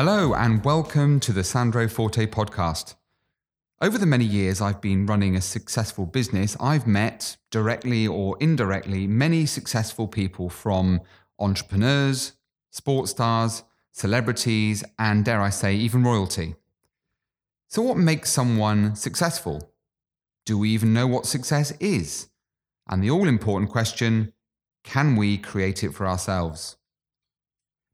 Hello, and welcome to the Sandro Forte podcast. Over the many years I've been running a successful business, I've met, directly or indirectly, many successful people from entrepreneurs, sports stars, celebrities, and dare I say, even royalty. So, what makes someone successful? Do we even know what success is? And the all important question can we create it for ourselves?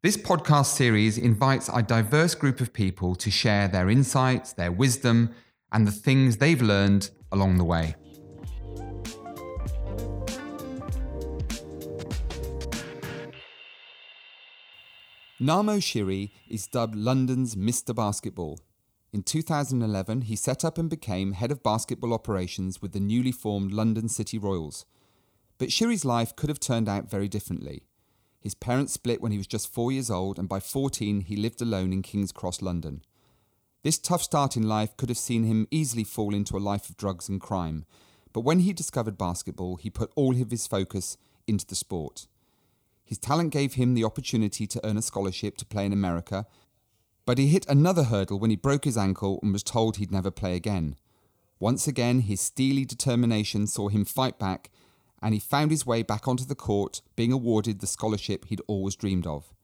This podcast series invites a diverse group of people to share their insights, their wisdom, and the things they've learned along the way. Nhamo Shire is dubbed London's Mr. Basketball. In 2011, he set up and became head of basketball operations with the newly formed London City Royals. But Shire's life could have turned out very differently. His parents split when he was just four years old, and by 14, he lived alone in King's Cross, London. This tough start in life could have seen him easily fall into a life of drugs and crime, but when he discovered basketball, he put all of his focus into the sport. His talent gave him the opportunity to earn a scholarship to play in America, but he hit another hurdle when he broke his ankle and was told he'd never play again. Once again, his steely determination saw him fight back and he found his way back onto the court, being awarded the scholarship he'd always dreamed of.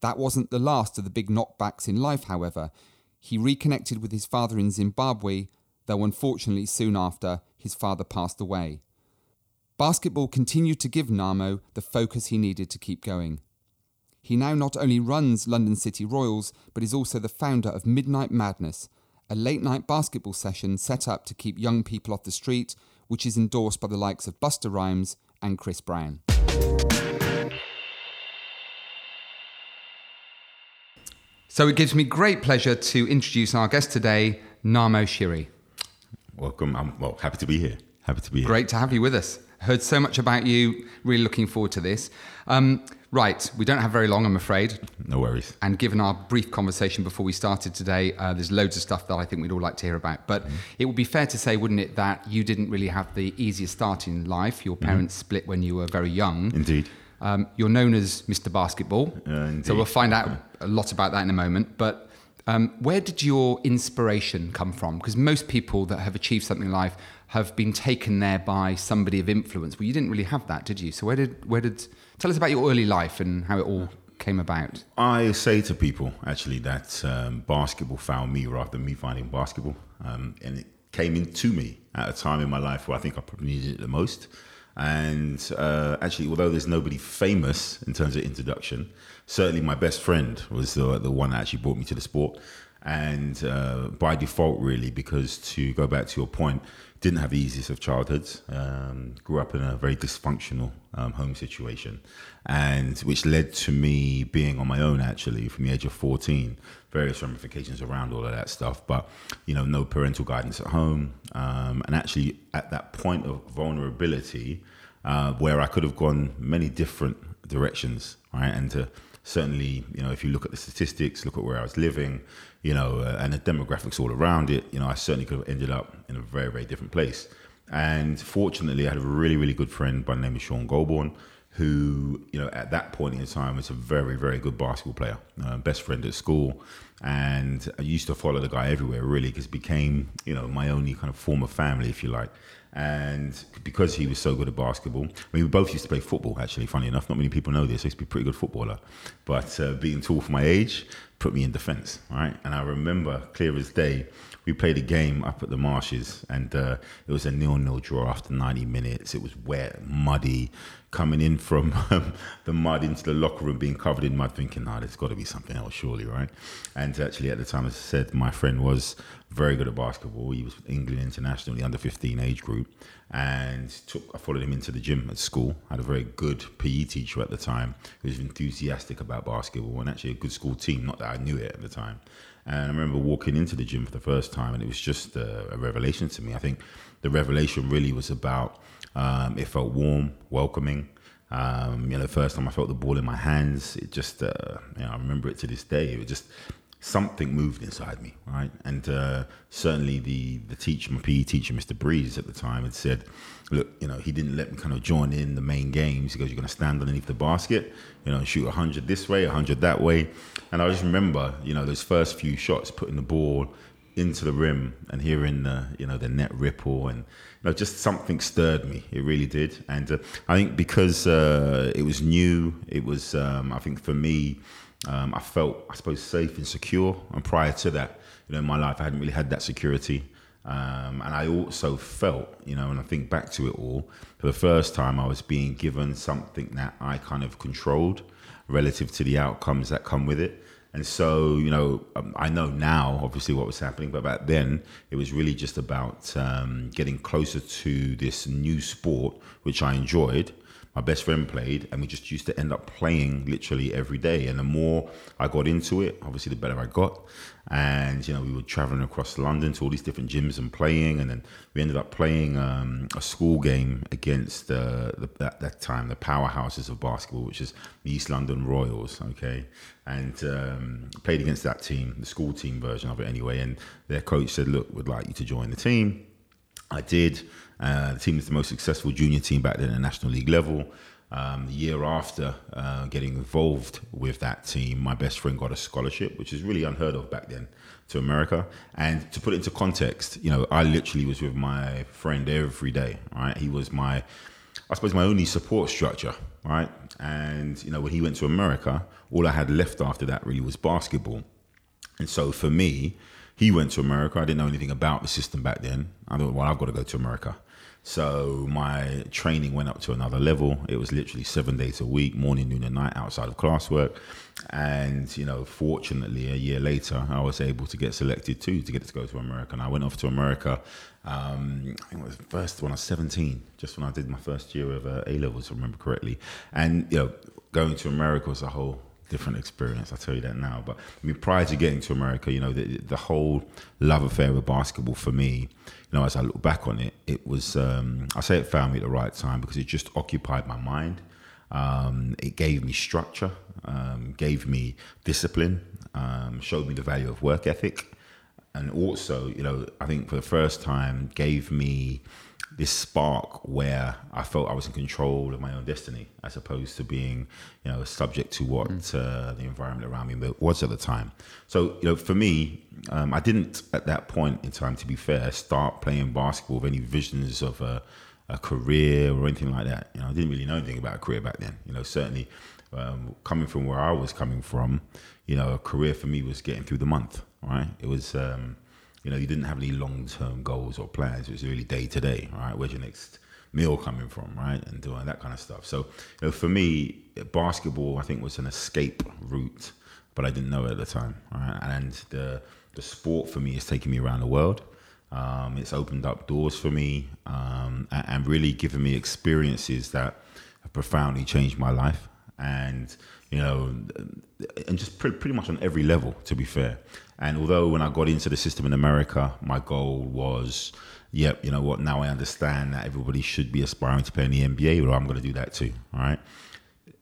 That wasn't the last of the big knockbacks in life, however. He reconnected with his father in Zimbabwe, though unfortunately soon after, his father passed away. Basketball continued to give Nhamo the focus he needed to keep going. He now not only runs London City Royals, but is also the founder of Midnight Madness, a late night basketball session set up to keep young people off the street which is endorsed by the likes of Busta Rhymes and Chris Brown. So it gives me great pleasure to introduce our guest today, Nhamo Shire. Welcome. I'm well happy to be here. Happy to be here. Great to have you with us. Heard so much about you. Really looking forward to this. Um, Right, we don't have very long, I'm afraid. No worries. And given our brief conversation before we started today, uh, there's loads of stuff that I think we'd all like to hear about. But mm-hmm. it would be fair to say, wouldn't it, that you didn't really have the easiest start in life. Your mm-hmm. parents mm-hmm. split when you were very young. Indeed. Um, you're known as Mr. Basketball. Uh, so we'll find out a lot about that in a moment. But um, where did your inspiration come from? Because most people that have achieved something in life have been taken there by somebody of influence. Well, you didn't really have that, did you? So where did where did Tell us about your early life and how it all came about. I say to people actually that um, basketball found me rather than me finding basketball, um, and it came into me at a time in my life where I think I probably needed it the most. And uh, actually, although there's nobody famous in terms of introduction, certainly my best friend was the, the one that actually brought me to the sport. And uh, by default, really, because to go back to your point, didn't have the easiest of childhoods. Um, grew up in a very dysfunctional um, home situation, and which led to me being on my own actually from the age of 14. Various ramifications around all of that stuff, but you know, no parental guidance at home, um, and actually at that point of vulnerability, uh, where I could have gone many different directions, right, and to certainly, you know, if you look at the statistics, look at where I was living, you know, uh, and the demographics all around it, you know, I certainly could have ended up in a very, very different place. And fortunately, I had a really, really good friend by the name of Sean Goldborn, who, you know, at that point in time was a very, very good basketball player, uh, best friend at school. And I used to follow the guy everywhere, really, because became, you know, my only kind of form of family, if you like. And because he was so good at basketball, I mean, we both used to play football, actually, funny enough. Not many people know this. I used to be a pretty good footballer. But uh, being tall for my age put me in defense, right? And I remember clear as day, we played a game up at the marshes and uh, it was a nil-nil draw after 90 minutes. It was wet, muddy, coming in from um, the mud into the locker room, being covered in mud, thinking, nah, there's got to be something else, surely, right? And actually, at the time, as I said, my friend was very good at basketball. He was England international, the under 15 age group, and took. I followed him into the gym at school. I had a very good PE teacher at the time who was enthusiastic about basketball and actually a good school team. Not that I knew it at the time. And I remember walking into the gym for the first time, and it was just a, a revelation to me. I think the revelation really was about um, it felt warm, welcoming. Um, you know, the first time I felt the ball in my hands, it just, uh, you know, I remember it to this day. It was just something moved inside me, right? And uh, certainly the the teacher, my PE teacher, Mr. Breeze at the time, had said, "Look, you know, he didn't let me kind of join in the main games. He goes, you're going to stand underneath the basket, you know, shoot hundred this way, hundred that way." And I just remember, you know, those first few shots, putting the ball into the rim and hearing the you know the net ripple and you know just something stirred me it really did and uh, i think because uh, it was new it was um, i think for me um, I felt, I suppose, safe and secure. And prior to that, you know, in my life, I hadn't really had that security. Um, and I also felt, you know, and I think back to it all, for the first time, I was being given something that I kind of controlled relative to the outcomes that come with it. And so, you know, um, I know now, obviously, what was happening, but back then, it was really just about um, getting closer to this new sport, which I enjoyed, my best friend played, and we just used to end up playing literally every day. And the more I got into it, obviously, the better I got. And you know, we were traveling across London to all these different gyms and playing, and then we ended up playing um, a school game against uh, the, that, that time the powerhouses of basketball, which is the East London Royals. Okay, and um, played against that team, the school team version of it anyway. And their coach said, "Look, we'd like you to join the team." I did. Uh, the team was the most successful junior team back then at National League level. Um, the year after uh, getting involved with that team, my best friend got a scholarship, which is really unheard of back then, to America. And to put it into context, you know, I literally was with my friend every day, right? He was my, I suppose, my only support structure, right? And, you know, when he went to America, all I had left after that really was basketball. And so for me, he went to America. I didn't know anything about the system back then. I thought, well, I've got to go to America. So my training went up to another level. It was literally seven days a week, morning, noon, and night outside of classwork. And, you know, fortunately, a year later, I was able to get selected too to get to go to America. And I went off to America. Um, I think it was first when I was 17, just when I did my first year of uh, A levels, if I remember correctly. And, you know, going to America was a whole different experience. I'll tell you that now. But I mean, prior to getting to America, you know, the, the whole love affair with basketball for me, you know, as I look back on it, it was, um, I say it found me at the right time because it just occupied my mind. Um, it gave me structure, um, gave me discipline, um, showed me the value of work ethic. And also, you know, I think for the first time gave me this spark where I felt I was in control of my own destiny, as opposed to being, you know, subject to what mm. uh, the environment around me was at the time. So, you know, for me, um, I didn't at that point in time, to be fair, start playing basketball with any visions of a, a, career or anything like that. You know, I didn't really know anything about a career back then. You know, certainly um, coming from where I was coming from, you know, a career for me was getting through the month. Right? It was. Um, you know, you didn't have any long term goals or plans. It was really day to day, right? Where's your next meal coming from, right? And doing that kind of stuff. So, you know, for me, basketball, I think, was an escape route, but I didn't know it at the time, right? And the the sport for me is taking me around the world. Um, it's opened up doors for me um, and, and, really given me experiences that have profoundly changed my life. And you know, and just pretty, pretty much on every level, to be fair. And although when I got into the system in America, my goal was, yep, you know what, now I understand that everybody should be aspiring to play in the NBA, well, I'm going to do that too, all right?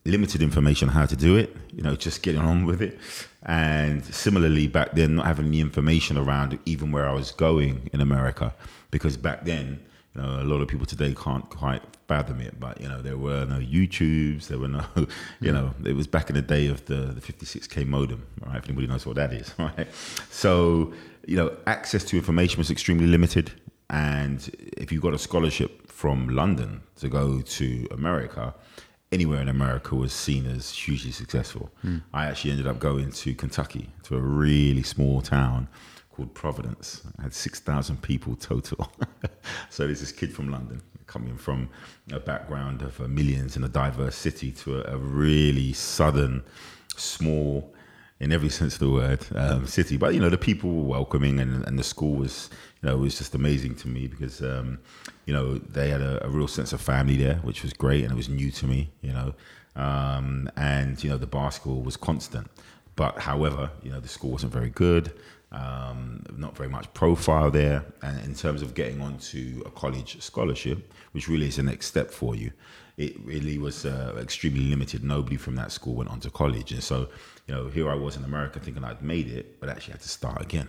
Limited information on how to do it, you know, just getting on with it. And similarly, back then, not having the information around even where I was going in America, because back then, you know, a lot of people today can't quite fathom it, but you know, there were no YouTubes, there were no, you know, it was back in the day of the, the 56k modem, right? If anybody knows what that is, right? So, you know, access to information was extremely limited. And if you got a scholarship from London to go to America, anywhere in America was seen as hugely successful. Mm. I actually ended up going to Kentucky, to a really small town called Providence. I had 6,000 people total. so there's this kid from London coming from a background of uh, millions in a diverse city to a, a really southern, small, in every sense of the word, um, city. But you know, the people were welcoming, and, and the school was, you know, was just amazing to me because, um, you know, they had a, a, real sense of family there, which was great, and it was new to me, you know, um, and you know, the basketball was constant. But however, you know, the school wasn't very good um, not very much profile there. And in terms of getting onto a college scholarship, which really is the next step for you, it really was uh, extremely limited. Nobody from that school went on to college, and so you know, here I was in America thinking I'd made it, but actually had to start again.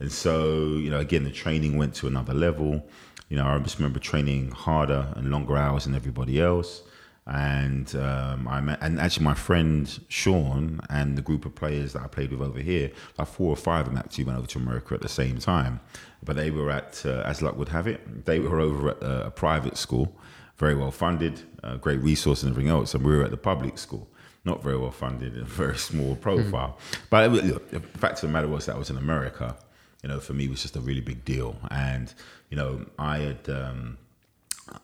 And so, you know, again, the training went to another level. You know, I just remember training harder and longer hours than everybody else. And um, I met, and actually my friend Sean and the group of players that I played with over here, like four or five of them actually went over to America at the same time. But they were at, uh, as luck would have it, they were over at a, a private school, very well funded, uh, great resource and everything else, and we were at the public school not very well funded and very small profile. Mm. But look, the fact of the matter was that I was in America. You know, for me, it was just a really big deal. And you know, I had, um,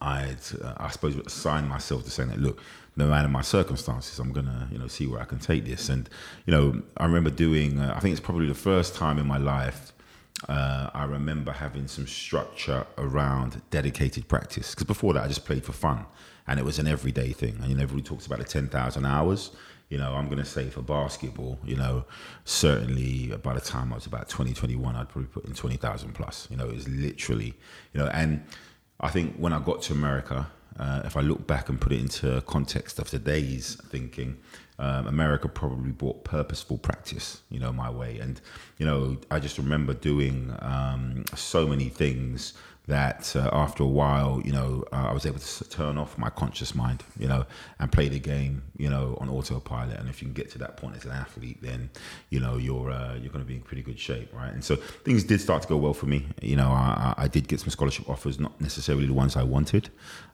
I had, uh, I suppose, assign myself to saying that, look, no matter my circumstances, I'm gonna, you know, see where I can take this. And you know, I remember doing. Uh, I think it's probably the first time in my life. Uh, I remember having some structure around dedicated practice because before that I just played for fun and it was an everyday thing. And you know, everybody talks about the ten thousand hours. You know, I'm going to say for basketball, you know, certainly by the time I was about 2021, I'd probably put in 20,000 plus. You know, it was literally, you know, and I think when I got to America, uh, if I look back and put it into context of today's thinking, um, America probably brought purposeful practice, you know, my way. And, you know, I just remember doing um, so many things that uh, after a while, you know, uh, I was able to turn off my conscious mind, you know, and play the game, you know, on autopilot. And if you can get to that point as an athlete, then, you know, you're uh, you're going to be in pretty good shape, right? And so things did start to go well for me. You know, I, I did get some scholarship offers, not necessarily the ones I wanted,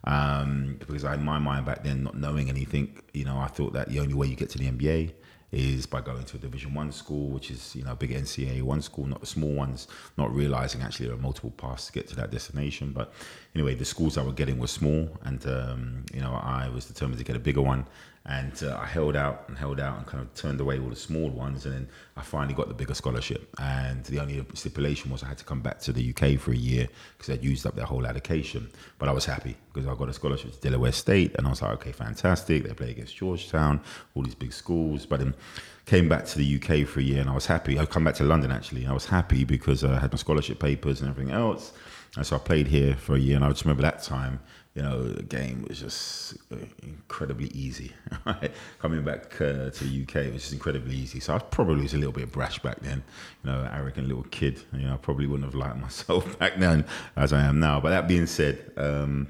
um, because I, in my mind back then, not knowing anything, you know, I thought that the only way you get to the NBA is by going to a Division One school, which is you know a big NCAA one school, not the small ones. Not realizing actually there are multiple paths to get to that destination. But anyway, the schools I was getting were small, and um, you know I was determined to get a bigger one. And uh, I held out and held out and kind of turned away all the small ones. And then I finally got the bigger scholarship. And the only stipulation was I had to come back to the UK for a year because I'd used up their whole allocation. But I was happy because I got a scholarship to Delaware State. And I was like, okay, fantastic. They play against Georgetown, all these big schools. But then came back to the UK for a year and I was happy. I come back to London actually. I was happy because I had my scholarship papers and everything else. And so I played here for a year. And I just remember that time you know, the game was just uh, incredibly easy. Right? Coming back uh, to the UK was just incredibly easy. So I probably was a little bit brash back then, you know, arrogant little kid. You know, I probably wouldn't have liked myself back then as I am now. But that being said, um,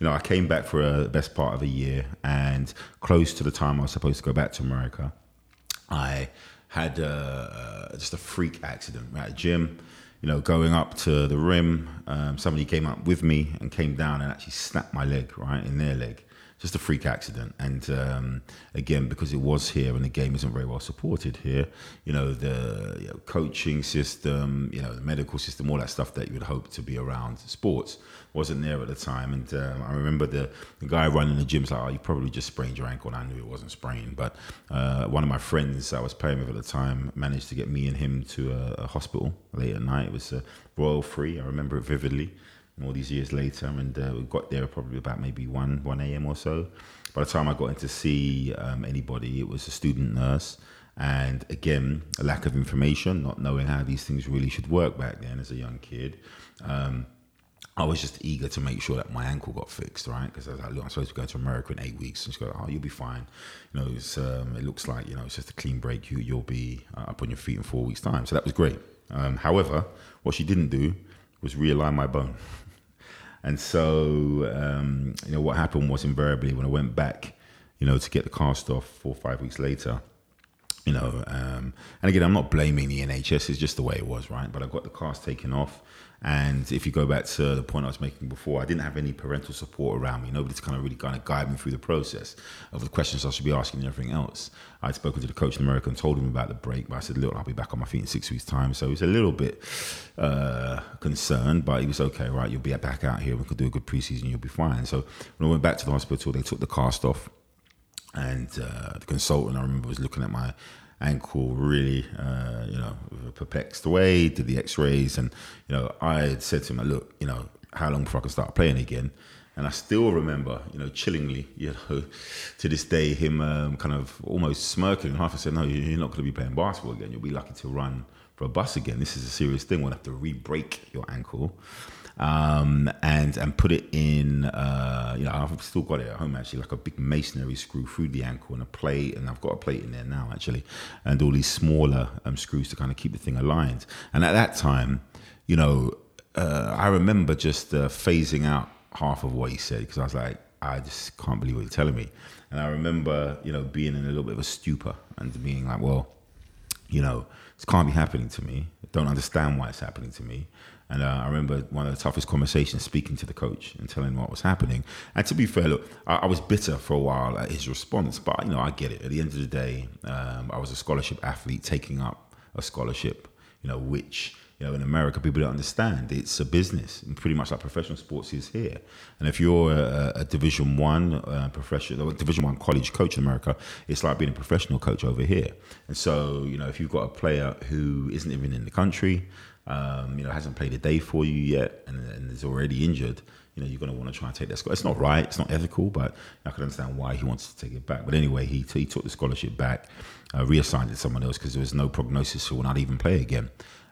you know, I came back for a best part of a year, and close to the time I was supposed to go back to America, I had uh, just a freak accident at a gym you know, going up to the rim, um, somebody came up with me and came down and actually snapped my leg, right, in their leg. Just a freak accident. And um, again, because it was here and the game isn't very well supported here, you know, the you know, coaching system, you know, the medical system, all that stuff that you would hope to be around sports wasn't there at the time. And um, I remember the, the guy running the gym's like, oh, you probably just sprained your ankle. And I knew it wasn't sprained. But uh, one of my friends I was playing with at the time managed to get me and him to a, a hospital late at night. It was a Royal Free. I remember it vividly. All these years later, and uh, we got there probably about maybe one one a.m. or so. By the time I got in to see um, anybody, it was a student nurse and again a lack of information not knowing how these things really should work back then as a young kid um, I was just eager to make sure that my ankle got fixed, right? Because I was like, look, I'm supposed to go to America in eight weeks. And she goes, oh, you'll be fine. You know, um, it looks like, you know, it's just a clean break. You, you'll be uh, up on your feet in four weeks' time. So that was great. Um, however, what she didn't do was realign my bone. and so, um, you know, what happened was invariably when I went back, you know, to get the cast off four or five weeks later, you know, um, and again, I'm not blaming the NHS, it's just the way it was, right? But I got the cast taken off. And if you go back to the point I was making before, I didn't have any parental support around me. Nobody to kind of really kind of guide me through the process of the questions I should be asking and everything else. I'd spoken to the coach in America and told him about the break, but I said, look, I'll be back on my feet in six weeks' time. So he was a little bit uh, concerned, but he was okay, right? You'll be back out here. We could do a good preseason. You'll be fine. So when I went back to the hospital, they took the cast off. And uh, the consultant, I remember, was looking at my ankle really, uh, you know, perplexed away, did the x-rays. And, you know, I had said to him, look, you know, how long before I can start playing again? And I still remember, you know, chillingly, you know, to this day, him um, kind of almost smirking. And half I said, no, you're not going to be playing basketball again. You'll be lucky to run for a bus again. This is a serious thing. We'll have to re-break your ankle um, and and put it in. Uh, you know, I've still got it at home actually, like a big masonry screw through the ankle and a plate, and I've got a plate in there now actually, and all these smaller um, screws to kind of keep the thing aligned. And at that time, you know, uh, I remember just uh, phasing out half of what he said because I was like, I just can't believe what you're telling me. And I remember, you know, being in a little bit of a stupor and being like, well, you know, this can't be happening to me. I don't understand why it's happening to me. And uh, I remember one of the toughest conversations speaking to the coach and telling him what was happening. And to be fair, look, I, I, was bitter for a while at his response, but you know, I get it. At the end of the day, um, I was a scholarship athlete taking up a scholarship, you know, which you know in America people don't understand. It's a business, pretty much like professional sports is here. And if you're a, a Division One uh, professional, Division One college coach in America, it's like being a professional coach over here. And so, you know, if you've got a player who isn't even in the country um, you know, hasn't played a day for you yet and, and is already injured, you know, you're going to want to try and take that scholarship. It's not right, it's not ethical, but I can understand why he wants to take it back. But anyway, he, he took the scholarship back, uh, reassigned it to someone else because there was no prognosis he will not even play again.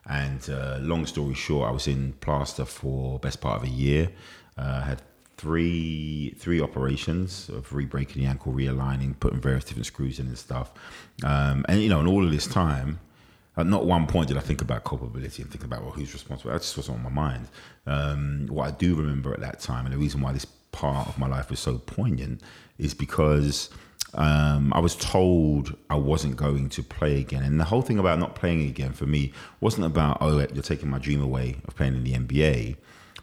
And uh, long story short, I was in plaster for best part of a year. Uh, had three three operations of re-breaking the ankle, realigning, putting various different screws in and stuff. Um, and you know, in all of this time, at not one point did I think about culpability and think about well who's responsible. That just wasn't on my mind. Um, what I do remember at that time, and the reason why this part of my life was so poignant, is because um, I was told I wasn't going to play again. And the whole thing about not playing again for me wasn't about oh you're taking my dream away of playing in the NBA.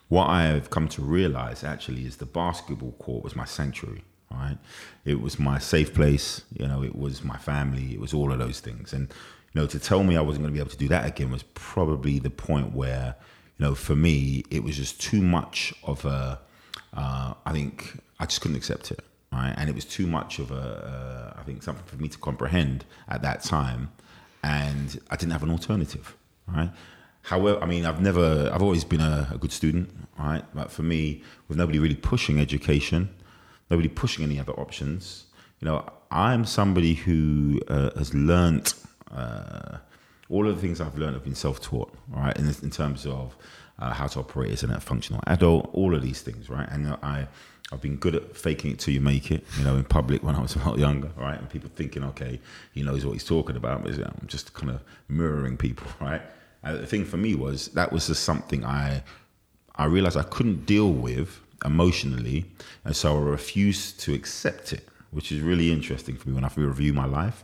What I have come to realize actually is the basketball court was my sanctuary. Right, it was my safe place. You know, it was my family. It was all of those things. And you know, to tell me I wasn't going to be able to do that again was probably the point where, you know, for me, it was just too much of a. Uh, I think I just couldn't accept it, right? And it was too much of a, uh, I think, something for me to comprehend at that time, and I didn't have an alternative, right? However, I mean, I've never, I've always been a, a good student, right? But for me, with nobody really pushing education, nobody pushing any other options, you know, I'm somebody who uh, has learnt uh, all of the things I've learned have been self-taught, right? In, in terms of uh, how to operate as a functional adult, all of these things, right? And I, I've been good at faking it till you make it, you know, in public when I was a lot younger, right? And people thinking, okay, he knows what he's talking about, but I'm just kind of mirroring people, right? And the thing for me was that was just something I, I realized I couldn't deal with emotionally, and so I refused to accept it, which is really interesting for me when I review my life.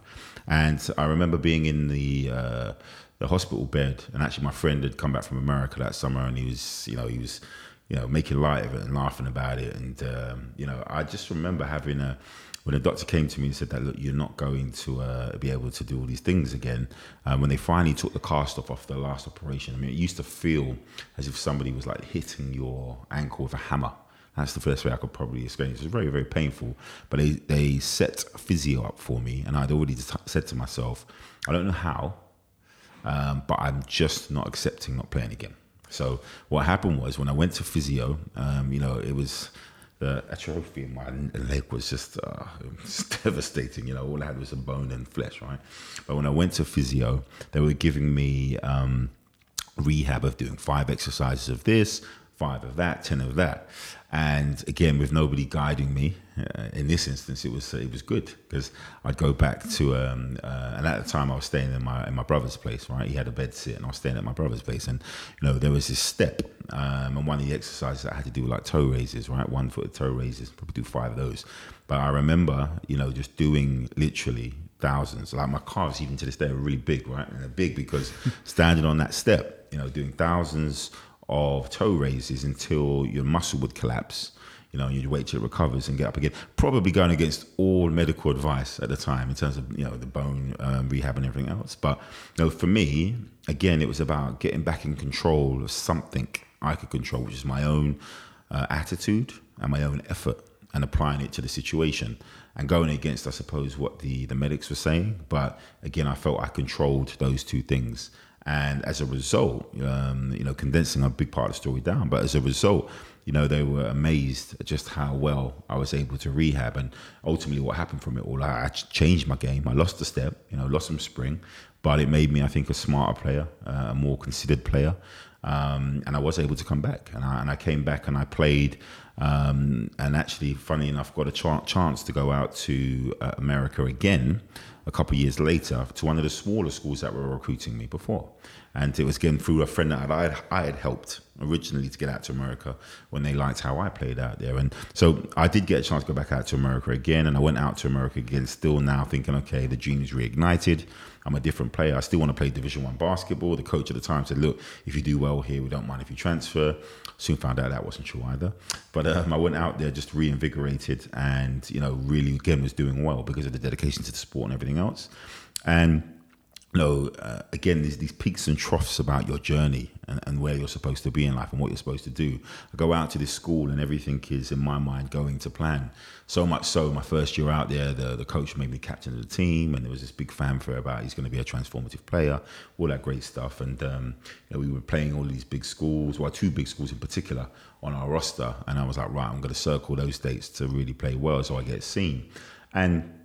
And I remember being in the uh, the hospital bed, and actually my friend had come back from America that summer, and he was, you know, he was, you know, making light of it and laughing about it. And um, you know, I just remember having a when the doctor came to me and said that look, you're not going to uh, be able to do all these things again. Um, when they finally took the cast off after the last operation, I mean, it used to feel as if somebody was like hitting your ankle with a hammer. That's the first way I could probably explain it. Was very, very painful. But they, they set physio up for me, and I'd already said to myself, I don't know how, um, but I'm just not accepting not playing again. So what happened was when I went to physio, um, you know, it was the atrophy in my leg was just, uh, was devastating. You know, all I had was a bone and flesh, right? But when I went to physio, they were giving me um, rehab of doing five exercises of this, five of that, ten of that. And again, with nobody guiding me, uh, in this instance, it was it was good because I'd go back to um, uh, and at the time I was staying in my in my brother's place. Right, he had a bed sit, and I was staying at my brother's place. And you know, there was this step, um, and one of the exercises I had to do like toe raises. Right, one foot toe raises, probably do five of those. But I remember, you know, just doing literally thousands. Like my calves, even to this day, are really big. Right, and they're big because standing on that step, you know, doing thousands of toe raises until your muscle would collapse. You know, you'd wait till it recovers and get up again. Probably going against all medical advice at the time in terms of you know the bone um, rehab and everything else. But you know, for me, again, it was about getting back in control of something I could control, which is my own uh, attitude and my own effort, and applying it to the situation and going against, I suppose, what the the medics were saying. But again, I felt I controlled those two things and as a result, um, you know, condensing a big part of the story down, but as a result, you know, they were amazed at just how well I was able to rehab. And ultimately, what happened from it all, I changed my game. I lost a step, you know, lost some spring, but it made me, I think, a smarter player, uh, a more considered player. Um, and I was able to come back, and I, and I came back and I played. Um, and actually, funny enough, got a ch- chance to go out to uh, America again a couple of years later to one of the smaller schools that were recruiting me before. And it was again through a friend that I had, I had helped originally to get out to America when they liked how I played out there. And so I did get a chance to go back out to America again. And I went out to America again, still now thinking, okay, the dream's reignited. I'm a different player. I still want to play Division One basketball. The coach at the time said, "Look, if you do well here, we don't mind if you transfer." Soon found out that wasn't true either. But um, I went out there just reinvigorated, and you know, really again was doing well because of the dedication to the sport and everything else. And you know, uh, again, there's these peaks and troughs about your journey and, and where you're supposed to be in life and what you're supposed to do. I go out to this school and everything is, in my mind, going to plan. So much so, my first year out there, the, the coach made me captain of the team, and there was this big fanfare about he's going to be a transformative player, all that great stuff. And um, you know, we were playing all these big schools, well, two big schools in particular, on our roster. And I was like, right, I'm going to circle those dates to really play well so I get seen. And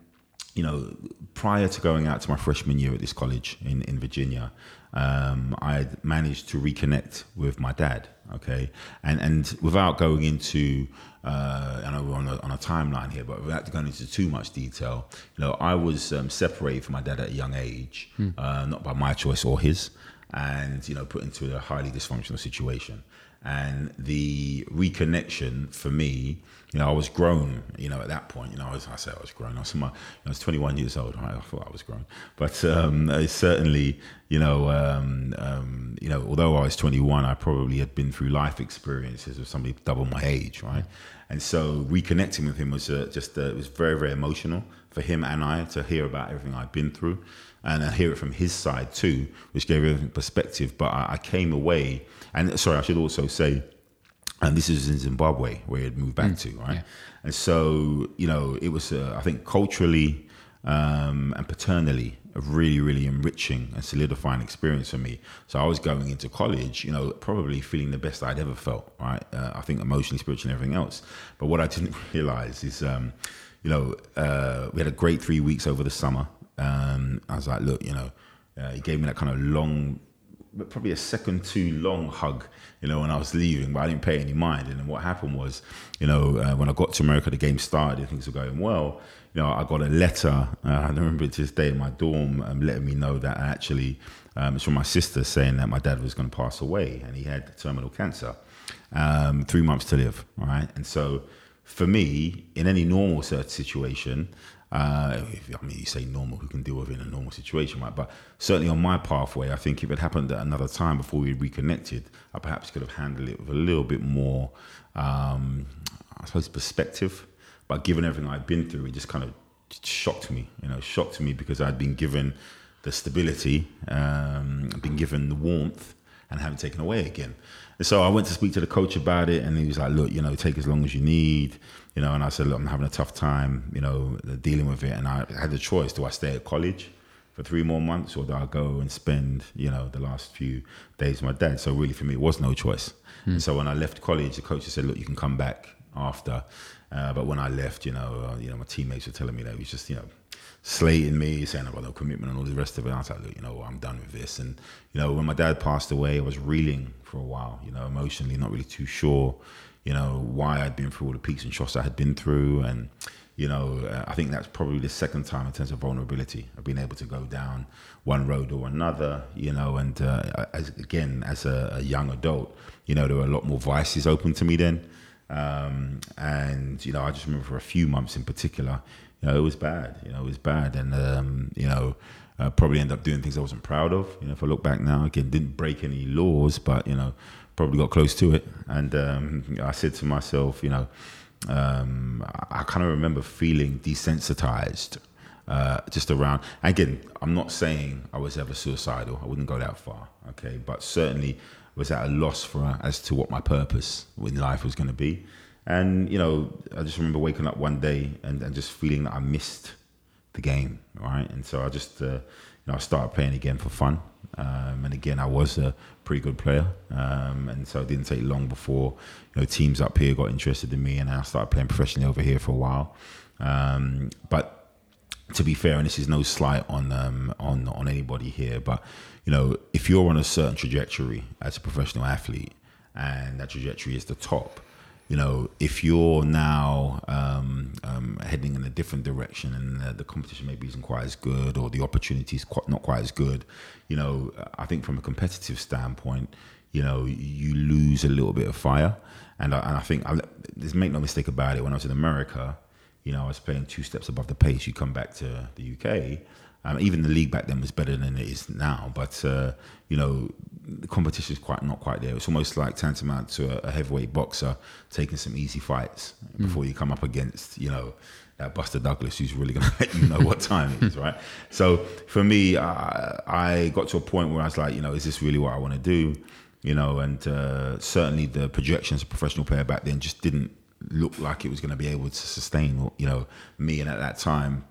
you know, prior to going out to my freshman year at this college in, in Virginia, um, I managed to reconnect with my dad. Okay, and and without going into, uh, I know we're on a, on a timeline here, but without going into too much detail, you know, I was um, separated from my dad at a young age, hmm. uh, not by my choice or his, and you know, put into a highly dysfunctional situation and the reconnection for me, you know, I was grown, you know, at that point, you know, I, was, I said I was grown. I was, my, I was 21 years old. Right? I thought I was grown, but um, certainly, you know, um, um, you know, although I was 21, I probably had been through life experiences of somebody double my age, right? And so reconnecting with him was uh, just uh, it was very very emotional for him and I to hear about everything I'd been through, and I hear it from his side too, which gave everything perspective. But I, I came away and sorry, I should also say, and this is in Zimbabwe where he had moved back mm, to, right? Yeah. And so, you know, it was, uh, I think, culturally um, and paternally a really, really enriching and solidifying experience for me. So I was going into college, you know, probably feeling the best I'd ever felt, right? Uh, I think emotionally, spiritually, and everything else. But what I didn't realize is, um, you know, uh, we had a great three weeks over the summer. Um, I was like, look, you know, uh, he gave me that kind of long probably a second too long hug, you know, when I was leaving, but I didn't pay any mind. And then what happened was, you know, uh, when I got to America, the game started, and things were going well. You know, I got a letter, uh, I remember to this day in my dorm, um, letting me know that actually um, it's from my sister saying that my dad was going to pass away and he had terminal cancer, um, three months to live, all right? And so for me, in any normal situation, uh, if, I mean, you say normal, who can deal with it in a normal situation, right? But certainly on my pathway, I think if it happened at another time before we reconnected, I perhaps could have handled it with a little bit more, um, I suppose, perspective. But given everything I'd been through, it just kind of shocked me, you know, shocked me because I'd been given the stability, um, been given the warmth, and haven't taken away again. And so I went to speak to the coach about it, and he was like, "Look, you know, take as long as you need." you know, and I said, look, I'm having a tough time, you know, dealing with it. And I had the choice: do I stay at college for three more months, or do I go and spend, you know, the last few days with my dad? So really, for me, it was no choice. Mm. so when I left college, the coach said, look, you can come back after. Uh, but when I left, you know, uh, you know, my teammates were telling me that he was just, you know, slating me, saying I've got no commitment and all the rest of it. I was like, look, you know, I'm done with this. And you know, when my dad passed away, I was reeling for a while, you know, emotionally, not really too sure you know, why I'd been through all the peaks and troughs I had been through. And, you know, uh, I think that's probably the second time in terms of vulnerability. I've been able to go down one road or another, you know, and uh, as, again, as a, a, young adult, you know, there were a lot more vices open to me then. Um, and, you know, I just remember for a few months in particular, you know, it was bad, you know, it was bad. And, um, you know, uh, probably end up doing things I wasn't proud of. You know, if I look back now, again, didn't break any laws, but, you know, probably got close to it. And um, I said to myself, you know, um, I, I kind of remember feeling desensitized uh, just around. Again, I'm not saying I was ever suicidal. I wouldn't go that far. Okay, but certainly was at a loss for as to what my purpose in life was going to be. And you know, I just remember waking up one day and, and just feeling that I missed the game, right? And so I just, uh, you know, I started playing again for fun. Um, and again, I was a pretty good player, um, and so it didn't take long before you know teams up here got interested in me, and I started playing professionally over here for a while. Um, but to be fair, and this is no slight on um, on on anybody here, but you know, if you're on a certain trajectory as a professional athlete, and that trajectory is the top, you know, if you're now um, um, heading in a different direction and uh, the competition maybe isn't quite as good or the opportunity is quite, not quite as good, you know, I think from a competitive standpoint, you know, you lose a little bit of fire. And I, and I think, I, make no mistake about it, when I was in America, you know, I was playing two steps above the pace. You come back to the UK, um, even the league back then was better than it is now. But uh, you know, the competition is quite not quite there. It's almost like tantamount to a, a heavyweight boxer taking some easy fights mm. before you come up against you know that Buster Douglas, who's really going to let you know what time it is, right? So for me, I, I got to a point where I was like, you know, is this really what I want to do? You know, and uh, certainly the projections of professional player back then just didn't look like it was going to be able to sustain, you know, me. And at that time,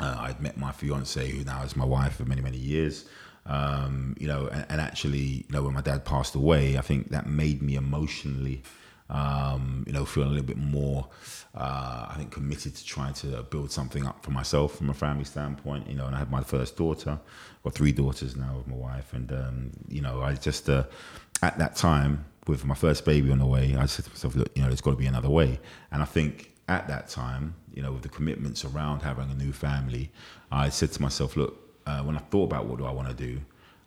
uh, I'd met my fiance, who now is my wife for many, many years. Um, you know, and, and, actually, you know, when my dad passed away, I think that made me emotionally, um, you know, feel a little bit more, uh, I think, committed to trying to build something up for myself from a family standpoint. You know, and I had my first daughter, or three daughters now with my wife, and um, you know, I just uh, at that time with my first baby on the way, I said to myself, look, you know, there's got to be another way. And I think at that time, you know, with the commitments around having a new family, I said to myself, look, uh, when I thought about what do I want to do,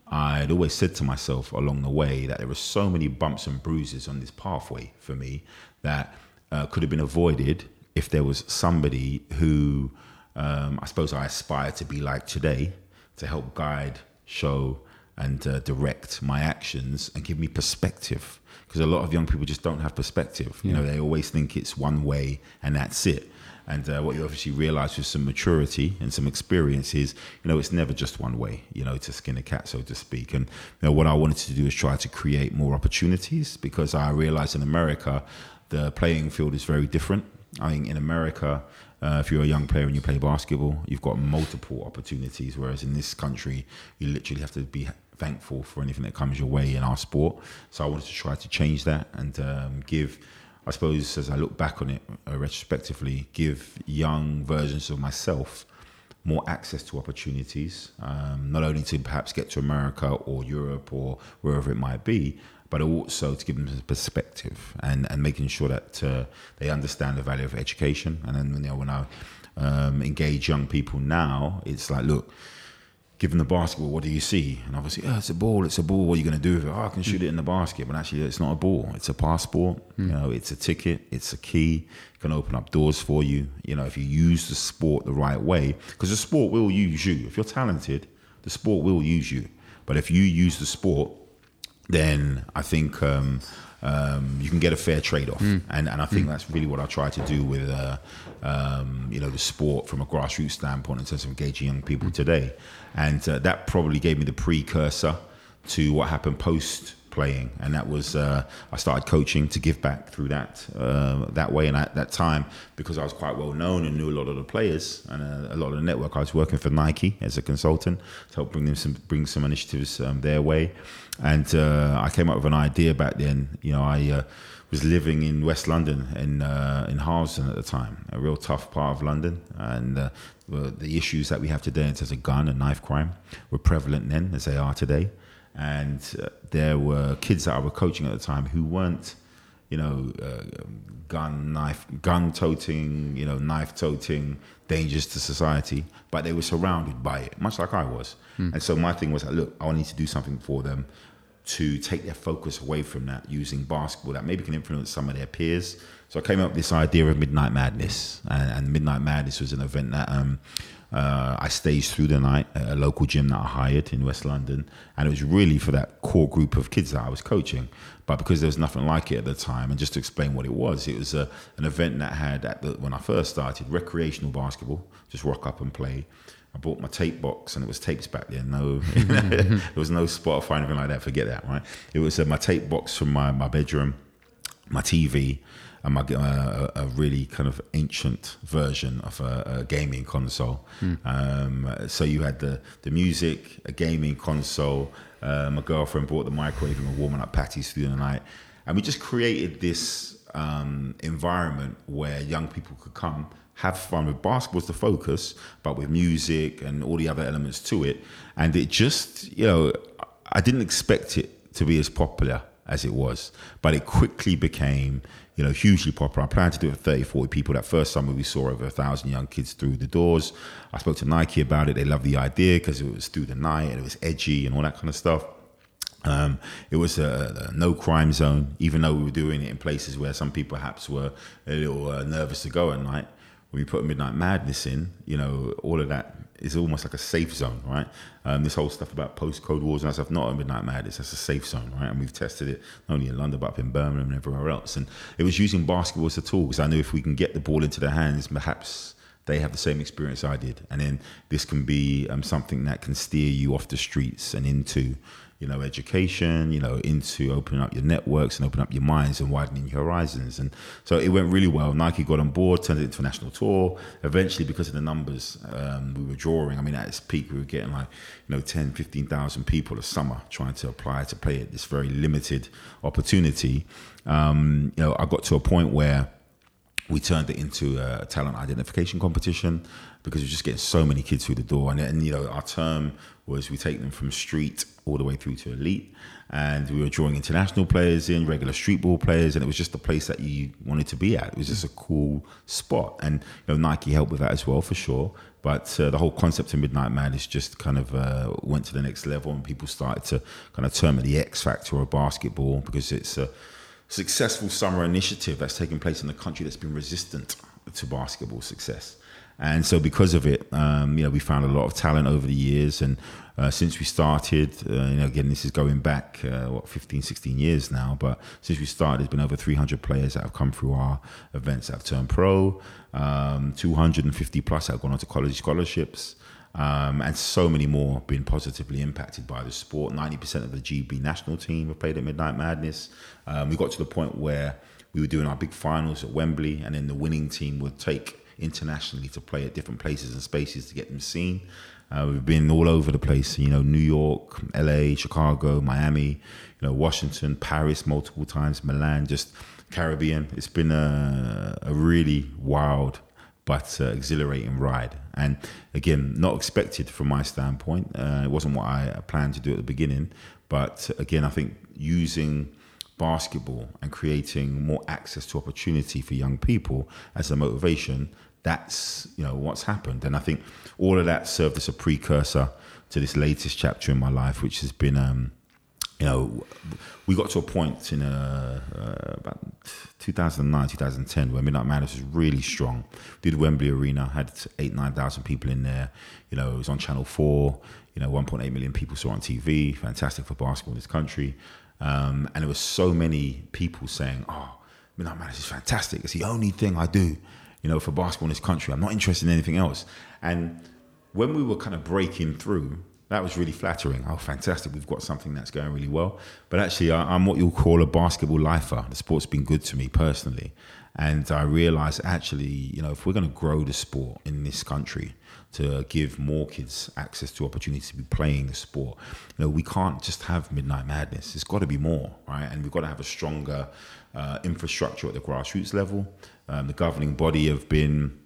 I'd always said to myself along the way that there were so many bumps and bruises on this pathway for me that uh, could have been avoided if there was somebody who um, I suppose I aspire to be like today to help guide, show, and uh, direct my actions and give me perspective because a lot of young people just don't have perspective. Yeah. You know, they always think it's one way and that's it. And uh, what you obviously realize with some maturity and some experience is, you know, it's never just one way, you know, to skin a cat, so to speak. And, you know, what I wanted to do is try to create more opportunities because I realized in America, the playing field is very different. I think in America, uh, if you're a young player and you play basketball, you've got multiple opportunities. Whereas in this country, you literally have to be thankful for anything that comes your way in our sport. So I wanted to try to change that and um, give, I suppose, as I look back on it uh, retrospectively, give young versions of myself more access to opportunities, um, not only to perhaps get to America or Europe or wherever it might be, but also to give them perspective and, and making sure that uh, they understand the value of education. And then, you know, when I um, engage young people now, it's like, look, given the basketball, what do you see? And obviously, oh, it's a ball, it's a ball. What are you going to do with it? Oh, I can shoot it in the basket. But actually, it's not a ball. It's a passport. Mm. You know, it's a ticket. It's a key. It can open up doors for you. You know, if you use the sport the right way, because the sport will use you. If you're talented, the sport will use you. But if you use the sport, then I think um, um, you can get a fair trade off. Mm. And, and I think mm. that's really what I try to do with, uh, um, you know, the sport from a grassroots standpoint in terms of engaging young people today. And uh, that probably gave me the precursor to what happened post playing, and that was uh, I started coaching to give back through that uh, that way. And at that time, because I was quite well known and knew a lot of the players and uh, a lot of the network, I was working for Nike as a consultant to help bring them some bring some initiatives um, their way. And uh, I came up with an idea back then. You know, I uh, was living in West London in uh, in Harlesden at the time, a real tough part of London, and uh, the issues that we have today in terms of gun and knife crime were prevalent then as they are today and uh, there were kids that I was coaching at the time who weren't, you know, uh, gun knife gun toting, you know, knife toting, dangerous to society, but they were surrounded by it, much like I was. Mm. And so my thing was, like, look, I need to do something for them to take their focus away from that using basketball that maybe can influence some of their peers. So I came up with this idea of Midnight Madness, and, and Midnight Madness was an event that um, uh, I staged through the night at a local gym that I hired in West London, and it was really for that core group of kids that I was coaching. But because there was nothing like it at the time, and just to explain what it was, it was a, an event that had, the, when I first started, recreational basketball, just rock up and play. I bought my tape box, and it was tapes back then. No, there was no Spotify or anything like that. Forget that, right? It was uh, my tape box from my, my bedroom, my TV, and my, uh, a really kind of ancient version of a, a gaming console. Mm. Um, so you had the the music, a gaming console. Uh, my girlfriend brought the microwave and we were warming up patties through the night, and we just created this um, environment where young people could come have fun with basketball as the focus, but with music and all the other elements to it. And it just, you know, I didn't expect it to be as popular as it was, but it quickly became, you know, hugely popular. I planned to do it with 30, 40 people. That first summer, we saw over a thousand young kids through the doors. I spoke to Nike about it. They loved the idea because it was through the night and it was edgy and all that kind of stuff. Um, it was a, a, no crime zone, even though we were doing it in places where some people perhaps were a little uh, nervous to go at night. When we put Midnight Madness in, you know, all of that is almost like a safe zone, right? Um, this whole stuff about postcode wars and stuff, not a Midnight Madness, that's a safe zone, right? And we've tested it not only in London, but up in Birmingham and everywhere else. And it was using basketball as a tool because I knew if we can get the ball into their hands, perhaps they have the same experience I did. And then this can be um, something that can steer you off the streets and into you know, education, you know, into opening up your networks and opening up your minds and widening your horizons. And so it went really well. Nike got on board, turned it into a national tour. Eventually, because of the numbers um, we were drawing, I mean, at its peak, we were getting like, you know, 10, 15,000 people a summer trying to apply to play at this very limited opportunity. Um, you know, I got to a point where we turned it into a talent identification competition because we are just getting so many kids through the door. And, and you know, our term was we take them from street all the way through to elite. And we were drawing international players in, regular street ball players, and it was just the place that you wanted to be at. It was just a cool spot. And you know, Nike helped with that as well, for sure. But uh, the whole concept of Midnight Madness just kind of uh, went to the next level, and people started to kind of term it the X factor of basketball because it's a successful summer initiative that's taken place in a country that's been resistant to basketball success. And so, because of it, um, you know, we found a lot of talent over the years. And uh, since we started, uh, you know, again, this is going back, uh, what, 15, 16 years now. But since we started, there's been over 300 players that have come through our events that have turned pro, um, 250 plus that have gone on to college scholarships. Um, and so many more been positively impacted by the sport. 90% of the GB national team have played at Midnight Madness. Um, we got to the point where we were doing our big finals at Wembley, and then the winning team would take internationally to play at different places and spaces to get them seen. Uh, we've been all over the place, you know, New York, LA, Chicago, Miami, you know, Washington, Paris multiple times, Milan, just Caribbean. It's been a, a really wild but uh, exhilarating ride. And again, not expected from my standpoint. Uh, it wasn't what I planned to do at the beginning. But again, I think using basketball and creating more access to opportunity for young people as a motivation that's you know what's happened. And i think all of that served as a precursor to this latest chapter in my life which has been um, you know we got to a point in uh, uh, about 2009 2010 where midnight madness was really strong. Did wembley arena had 8 9000 people in there. You know it was on channel 4 you know 1.8 million people saw on tv fantastic for basketball in this country. Um, and there were so many people saying oh midnight madness is fantastic. It's the only thing i do you know, for basketball in this country. I'm not interested in anything else. And when we were kind of breaking through, that was really flattering. Oh, fantastic. We've got something that's going really well. But actually, I'm what you'll call a basketball lifer. The sport's been good to me personally. And I realized actually, you know, if we're going to grow the sport in this country, to give more kids access to opportunities to be playing the sport, you know, we can't just have midnight madness. It's got to be more, right? And we've got to have a stronger uh, infrastructure at the grassroots level. Um, the governing body have been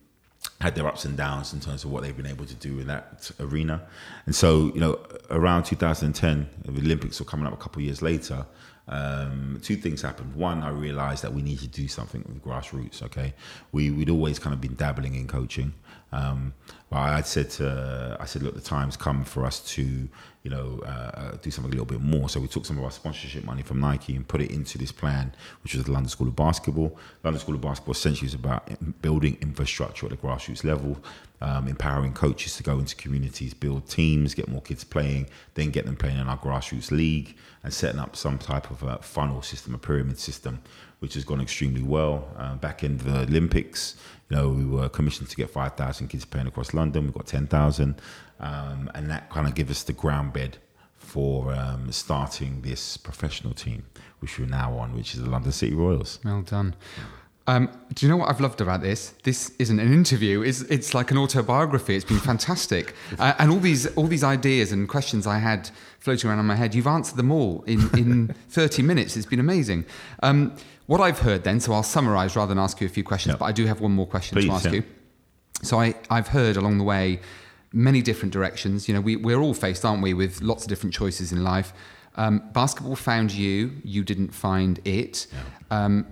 had their ups and downs in terms of what they've been able to do in that arena. And so, you know, around 2010, the Olympics were coming up a couple of years later. Um, two things happened. One, I realized that we need to do something with grassroots. Okay, we we'd always kind of been dabbling in coaching, um, but I said to, I said, look, the time's come for us to you know, uh, uh, do something a little bit more. So we took some of our sponsorship money from Nike and put it into this plan, which was the London School of Basketball. London School of Basketball essentially is about building infrastructure at the grassroots level, um, empowering coaches to go into communities, build teams, get more kids playing, then get them playing in our grassroots league, and setting up some type of a funnel system, a pyramid system, which has gone extremely well. Uh, back in the Olympics, you know, we were commissioned to get 5,000 kids playing across London. We've got 10,000. Um, and that kind of gives us the ground bed for um, starting this professional team, which we're now on, which is the London City Royals. Well done. Um, do you know what I've loved about this? This isn't an interview; it's, it's like an autobiography. It's been fantastic, uh, and all these all these ideas and questions I had floating around in my head, you've answered them all in in thirty minutes. It's been amazing. Um, what I've heard then, so I'll summarise rather than ask you a few questions, but I do have one more question Please, to ask yeah. you. So I, I've heard along the way many different directions. You know, we, we're all faced, aren't we, with lots of different choices in life. Um, basketball found you, you didn't find it. Yeah. Um,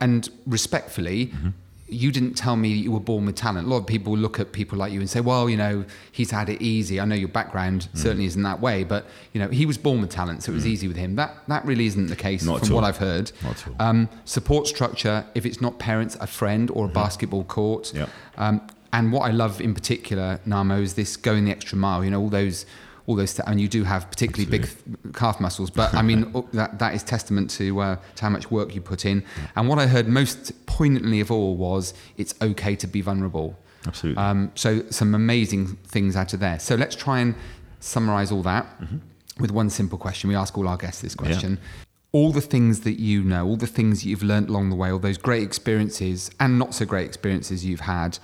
and respectfully, mm-hmm you didn't tell me you were born with talent. A lot of people look at people like you and say, well, you know, he's had it easy. I know your background mm. certainly isn't that way, but, you know, he was born with talent, so it was mm. easy with him. That that really isn't the case not from what I've heard. Not at all. Um, support structure, if it's not parents, a friend or a mm-hmm. basketball court. Yep. Um, and what I love in particular, Nhamo, is this going the extra mile. You know, all those all those, th- and you do have particularly Absolutely. big calf muscles. But I mean, that that is testament to uh, to how much work you put in. Yeah. And what I heard most poignantly of all was it's okay to be vulnerable. Absolutely. Um, so some amazing things out of there. So let's try and summarize all that mm-hmm. with one simple question. We ask all our guests this question. Yeah. All the things that you know, all the things you've learned along the way, all those great experiences and not so great experiences you've had,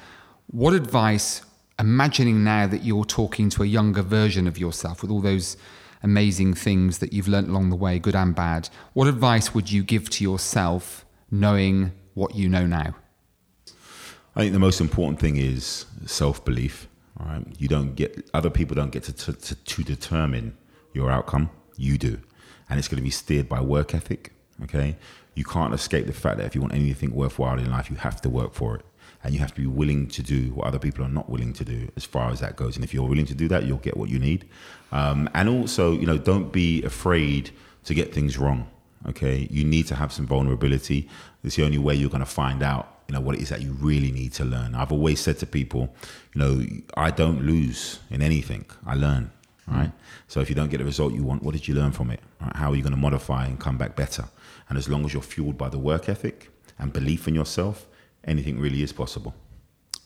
what advice imagining now that you're talking to a younger version of yourself with all those amazing things that you've learnt along the way, good and bad, what advice would you give to yourself knowing what you know now? I think the most important thing is self belief. All right, you don't get other people don't get to, to, to, to determine your outcome. You do, and it's going to be steered by work ethic. Okay, you can't escape the fact that if you want anything worthwhile in life, you have to work for it and you have to be willing to do what other people are not willing to do as far as that goes. And if you're willing to do that, you'll get what you need. Um, and also, you know, don't be afraid to get things wrong. Okay, you need to have some vulnerability. It's the only way you're going to find out, you know, what it is that you really need to learn. I've always said to people, you know, I don't lose in anything. I learn. Right. So if you don't get the result you want, what did you learn from it? Right? How are you going to modify and come back better? And as long as you're fueled by the work ethic and belief in yourself, anything really is possible.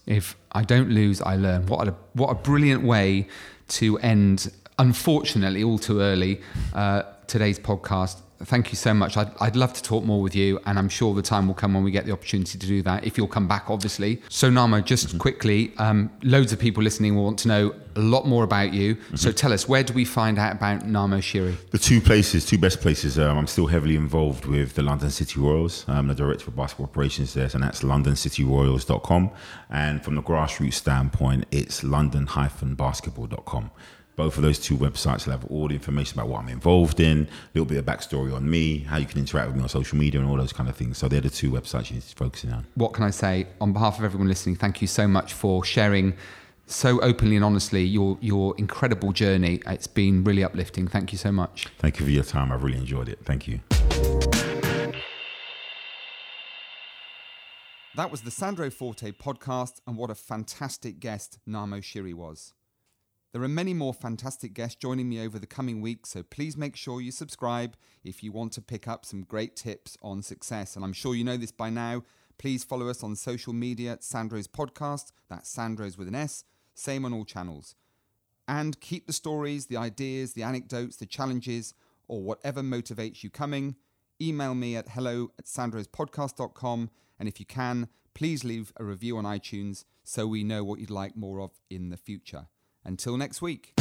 If I don't lose, I learn. What a what a brilliant way to end. Unfortunately, all too early. Uh, today's podcast thank you so much. I'd, I'd love to talk more with you, and I'm sure the time will come when we get the opportunity to do that, if you'll come back, obviously. So, Nhamo, just mm-hmm. quickly, um, loads of people listening will want to know a lot more about you. Mm-hmm. So, tell us, where do we find out about Nhamo Shire? The two places, two best places. Um, I'm still heavily involved with the London City Royals. I'm the director for basketball operations there, and that's londoncityroyals.com. And from the grassroots standpoint, it's london-basketball.com both of those two websites will have all the information about what I'm involved in, a little bit of backstory on me, how you can interact with me on social media, and all those kind of things. So they're the two websites you need to focus on. What can I say on behalf of everyone listening? Thank you so much for sharing so openly and honestly your your incredible journey. It's been really uplifting. Thank you so much. Thank you for your time. I've really enjoyed it. Thank you. That was the Sandro Forte podcast, and what a fantastic guest Nhamo Shire was. There are many more fantastic guests joining me over the coming weeks, so please make sure you subscribe if you want to pick up some great tips on success. And I'm sure you know this by now. Please follow us on social media at Sandro's Podcast. That's Sandro's with an S. Same on all channels. And keep the stories, the ideas, the anecdotes, the challenges, or whatever motivates you coming. Email me at hello at sandrospodcast.com. And if you can, please leave a review on iTunes so we know what you'd like more of in the future. Until next week.